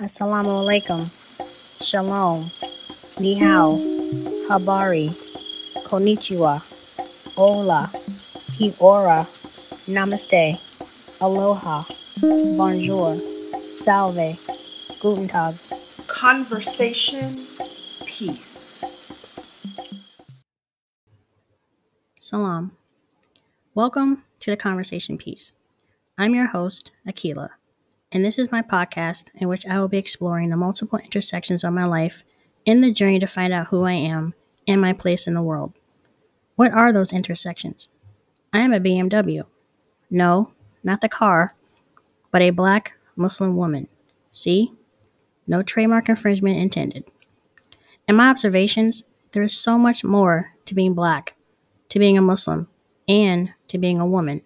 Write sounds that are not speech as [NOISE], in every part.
Assalamu alaikum. Shalom. Ni hao. Habari. Konnichiwa. Hola. Kia ora. Namaste. Aloha. Bonjour. Salve. Guten Tag. Conversation Peace. Salam. Welcome to the Conversation Piece. I'm your host, Aquila, and this is my podcast in which I will be exploring the multiple intersections of my life in the journey to find out who I am and my place in the world. What are those intersections? I am a BMW. No, not the car, but a black Muslim woman. See? No trademark infringement intended. In my observations, there is so much more to being black, to being a Muslim, and to being a woman.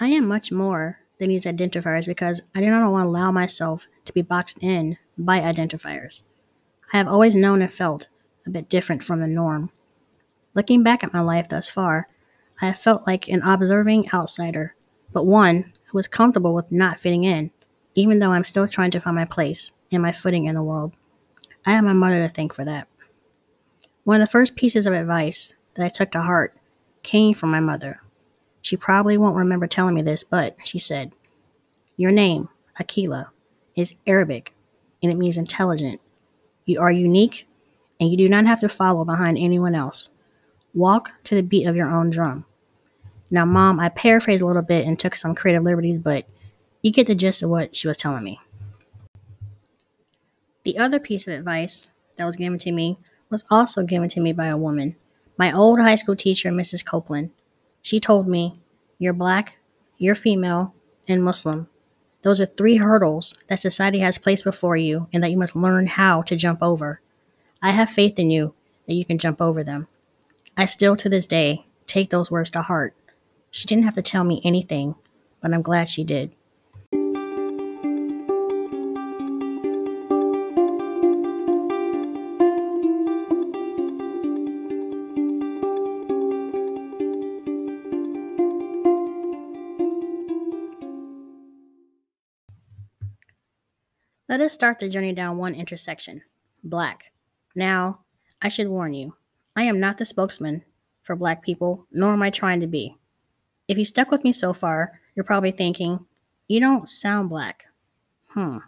I am much more than these identifiers because I do not want to allow myself to be boxed in by identifiers. I have always known and felt a bit different from the norm. Looking back at my life thus far, I have felt like an observing outsider, but one who is comfortable with not fitting in, even though I'm still trying to find my place and my footing in the world. I have my mother to thank for that. One of the first pieces of advice that I took to heart came from my mother. She probably won't remember telling me this, but she said, Your name, Aquila, is Arabic and it means intelligent. You are unique and you do not have to follow behind anyone else. Walk to the beat of your own drum. Now, mom, I paraphrased a little bit and took some creative liberties, but you get the gist of what she was telling me. The other piece of advice that was given to me was also given to me by a woman, my old high school teacher, Mrs. Copeland. She told me, You're black, you're female, and Muslim. Those are three hurdles that society has placed before you and that you must learn how to jump over. I have faith in you that you can jump over them. I still, to this day, take those words to heart. She didn't have to tell me anything, but I'm glad she did. Let us start the journey down one intersection black. Now, I should warn you, I am not the spokesman for black people, nor am I trying to be. If you stuck with me so far, you're probably thinking, you don't sound black. Hmm.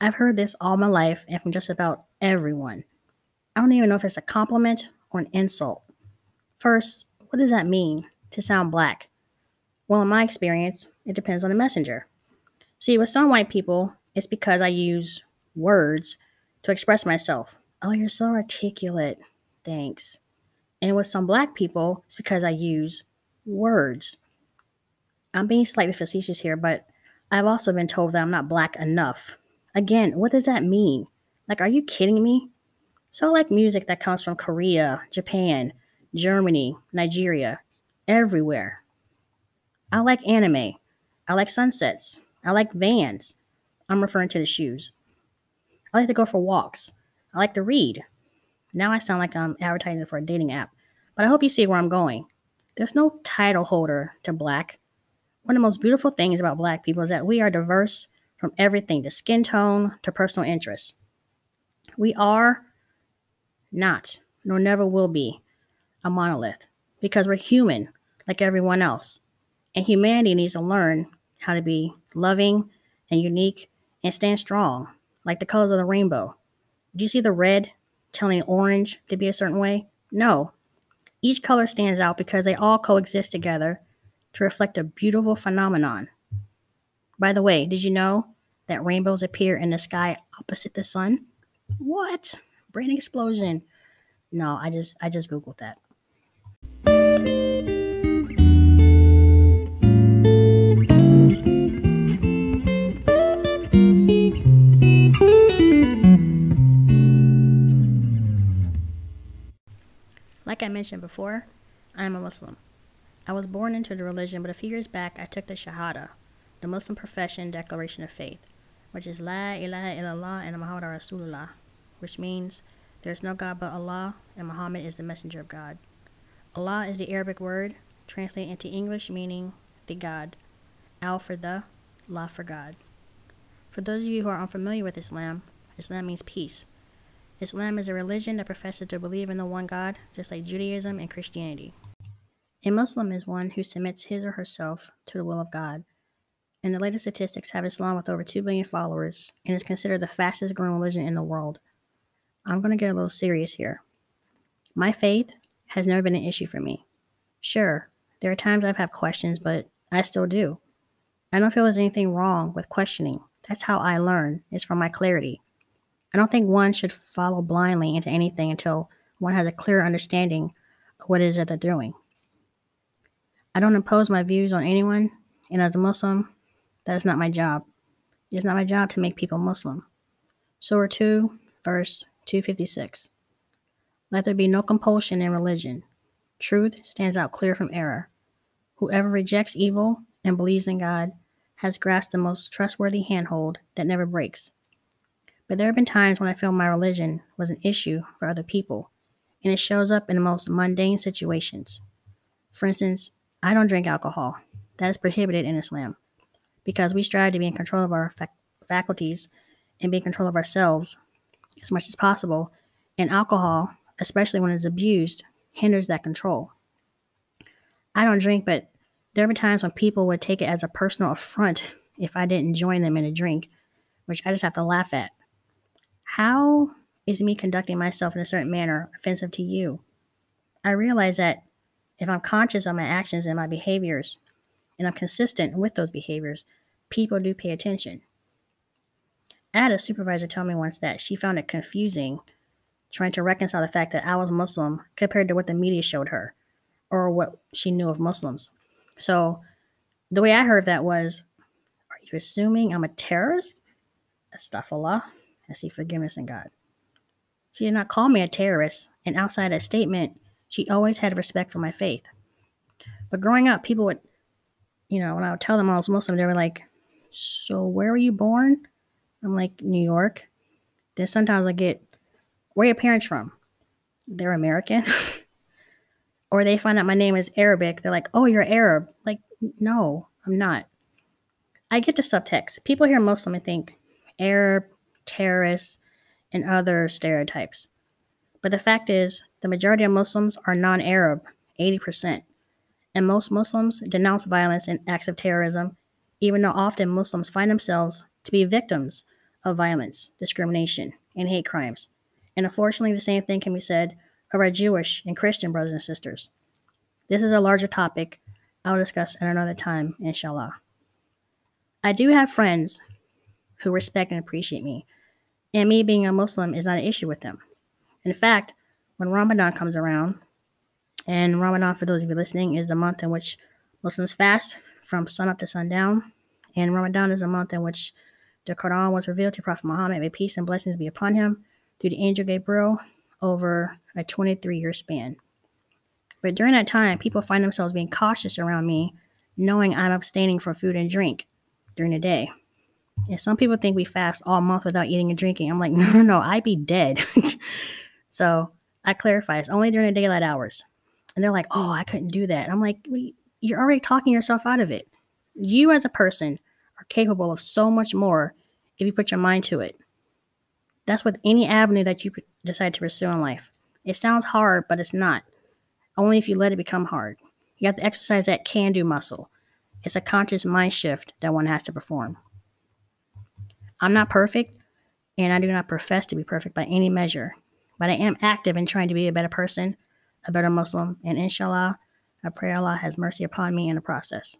I've heard this all my life and from just about everyone. I don't even know if it's a compliment or an insult. First, what does that mean to sound black? Well, in my experience, it depends on the messenger. See, with some white people, it's because I use words to express myself. Oh, you're so articulate. Thanks. And with some black people, it's because I use words. I'm being slightly facetious here, but I've also been told that I'm not black enough. Again, what does that mean? Like, are you kidding me? So, I like music that comes from Korea, Japan, Germany, Nigeria, everywhere. I like anime. I like sunsets. I like vans. I'm referring to the shoes. I like to go for walks. I like to read. Now I sound like I'm advertising for a dating app, but I hope you see where I'm going. There's no title holder to black. One of the most beautiful things about black people is that we are diverse from everything to skin tone to personal interests. We are not, nor never will be, a monolith because we're human like everyone else. And humanity needs to learn how to be loving and unique and stand strong, like the colors of the rainbow. Do you see the red telling orange to be a certain way? No. Each color stands out because they all coexist together to reflect a beautiful phenomenon. By the way, did you know that rainbows appear in the sky opposite the sun? What? Brain explosion. No, I just I just googled that. Like I mentioned before, I am a Muslim. I was born into the religion, but a few years back I took the Shahada, the Muslim profession declaration of faith, which is La ilaha illallah and Muhammad Rasulullah, which means there is no God but Allah and Muhammad is the messenger of God. Allah is the Arabic word translated into English meaning the God. Al for the, La for God. For those of you who are unfamiliar with Islam, Islam means peace. Islam is a religion that professes to believe in the one God, just like Judaism and Christianity. A Muslim is one who submits his or herself to the will of God. And the latest statistics have Islam with over 2 billion followers and is considered the fastest growing religion in the world. I'm going to get a little serious here. My faith has never been an issue for me. Sure, there are times I've had questions, but I still do. I don't feel there's anything wrong with questioning. That's how I learn, is from my clarity. I don't think one should follow blindly into anything until one has a clear understanding of what it is that they're doing. I don't impose my views on anyone, and as a Muslim, that is not my job. It is not my job to make people Muslim. Surah 2, verse 256. Let there be no compulsion in religion. Truth stands out clear from error. Whoever rejects evil and believes in God has grasped the most trustworthy handhold that never breaks. But there have been times when I feel my religion was an issue for other people, and it shows up in the most mundane situations. For instance, I don't drink alcohol. That is prohibited in Islam because we strive to be in control of our fac- faculties and be in control of ourselves as much as possible. And alcohol, especially when it's abused, hinders that control. I don't drink, but there have been times when people would take it as a personal affront if I didn't join them in a drink, which I just have to laugh at. How is me conducting myself in a certain manner offensive to you? I realize that if I'm conscious of my actions and my behaviors, and I'm consistent with those behaviors, people do pay attention. I had a supervisor tell me once that she found it confusing trying to reconcile the fact that I was Muslim compared to what the media showed her or what she knew of Muslims. So the way I heard that was, Are you assuming I'm a terrorist? Astaghfirullah. I see forgiveness in God. She did not call me a terrorist, and outside that statement, she always had respect for my faith. But growing up, people would, you know, when I would tell them I was Muslim, they were like, So where were you born? I'm like, New York. Then sometimes I get, Where are your parents from? They're American. [LAUGHS] or they find out my name is Arabic. They're like, Oh, you're Arab. Like, no, I'm not. I get the subtext. People hear Muslim and think Arab, terrorists, and other stereotypes. But the fact is, the majority of Muslims are non Arab, 80%. And most Muslims denounce violence and acts of terrorism, even though often Muslims find themselves to be victims of violence, discrimination, and hate crimes. And unfortunately, the same thing can be said of our Jewish and Christian brothers and sisters. This is a larger topic I'll discuss at another time, inshallah. I do have friends who respect and appreciate me, and me being a Muslim is not an issue with them. In fact, when Ramadan comes around, and Ramadan, for those of you listening, is the month in which Muslims fast from sunup to sundown, and Ramadan is a month in which the Quran was revealed to Prophet Muhammad, may peace and blessings be upon him, through the angel Gabriel over a 23 year span. But during that time, people find themselves being cautious around me, knowing I'm abstaining from food and drink during the day. And some people think we fast all month without eating and drinking. I'm like, [LAUGHS] no, no, no, I'd be dead. [LAUGHS] so I clarify, it's only during the daylight hours. And they're like, oh, I couldn't do that. I'm like, you're already talking yourself out of it. You as a person are capable of so much more if you put your mind to it. That's with any avenue that you decide to pursue in life. It sounds hard, but it's not. Only if you let it become hard. You have to exercise that can do muscle. It's a conscious mind shift that one has to perform. I'm not perfect, and I do not profess to be perfect by any measure, but I am active in trying to be a better person, a better Muslim, and inshallah, I pray Allah has mercy upon me in the process.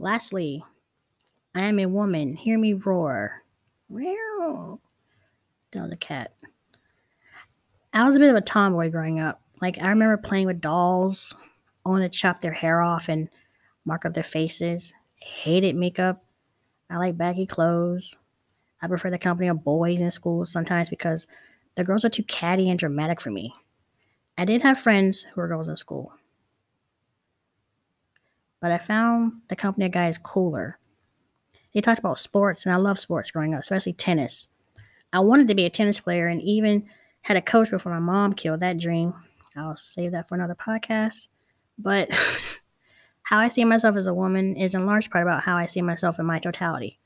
Lastly, I am a woman. Hear me roar. That was a cat. I was a bit of a tomboy growing up. Like, I remember playing with dolls. I wanted to chop their hair off and mark up their faces. I hated makeup. I like baggy clothes. I prefer the company of boys in school sometimes because the girls are too catty and dramatic for me. I did have friends who were girls in school. But I found the company of guys cooler They talked about sports, and I love sports growing up, especially tennis. I wanted to be a tennis player and even had a coach before my mom killed that dream. I'll save that for another podcast. But [LAUGHS] how I see myself as a woman is in large part about how I see myself in my totality.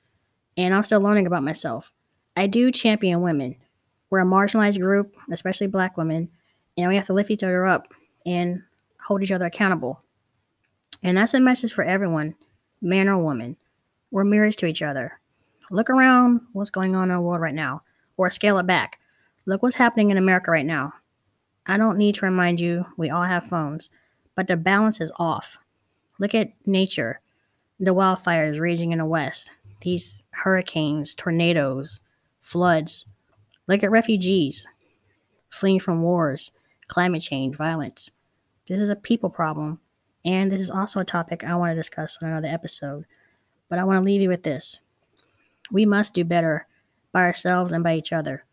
And I'm still learning about myself. I do champion women. We're a marginalized group, especially black women, and we have to lift each other up and hold each other accountable. And that's a message for everyone, man or woman. We're mirrors to each other. Look around what's going on in the world right now, or scale it back. Look what's happening in America right now. I don't need to remind you, we all have phones, but the balance is off. Look at nature, the wildfires raging in the West, these hurricanes, tornadoes, floods. Look at refugees fleeing from wars, climate change, violence. This is a people problem, and this is also a topic I want to discuss on another episode. But I want to leave you with this. We must do better by ourselves and by each other.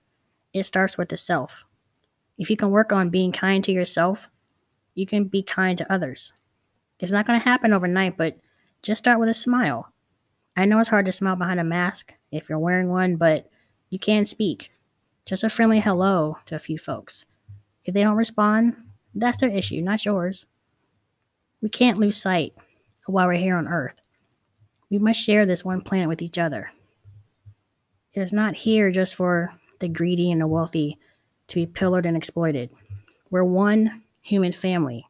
It starts with the self. If you can work on being kind to yourself, you can be kind to others. It's not going to happen overnight, but just start with a smile. I know it's hard to smile behind a mask if you're wearing one, but you can speak. Just a friendly hello to a few folks. If they don't respond, that's their issue, not yours. We can't lose sight of why we're here on Earth. We must share this one planet with each other. It is not here just for the greedy and the wealthy to be pillared and exploited. We're one human family.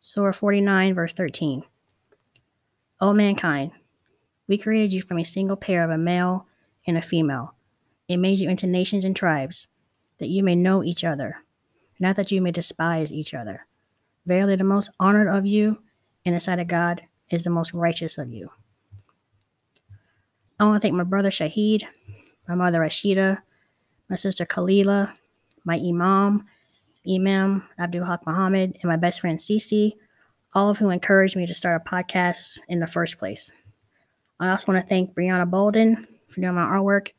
Surah 49, verse 13. O mankind, we created you from a single pair of a male and a female. It made you into nations and tribes, that you may know each other, not that you may despise each other. Verily, the most honored of you in the sight of God is the most righteous of you. I want to thank my brother Shahid, my mother Rashida, my sister Kalila, my imam, Imam Abdul Haq Muhammad, and my best friend Cece, all of who encouraged me to start a podcast in the first place. I also want to thank Brianna Bolden for doing my artwork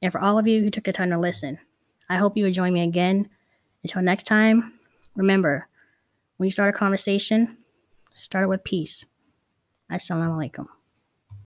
and for all of you who took the time to listen. I hope you will join me again. Until next time, remember when you start a conversation, start it with peace. Assalamu alaikum.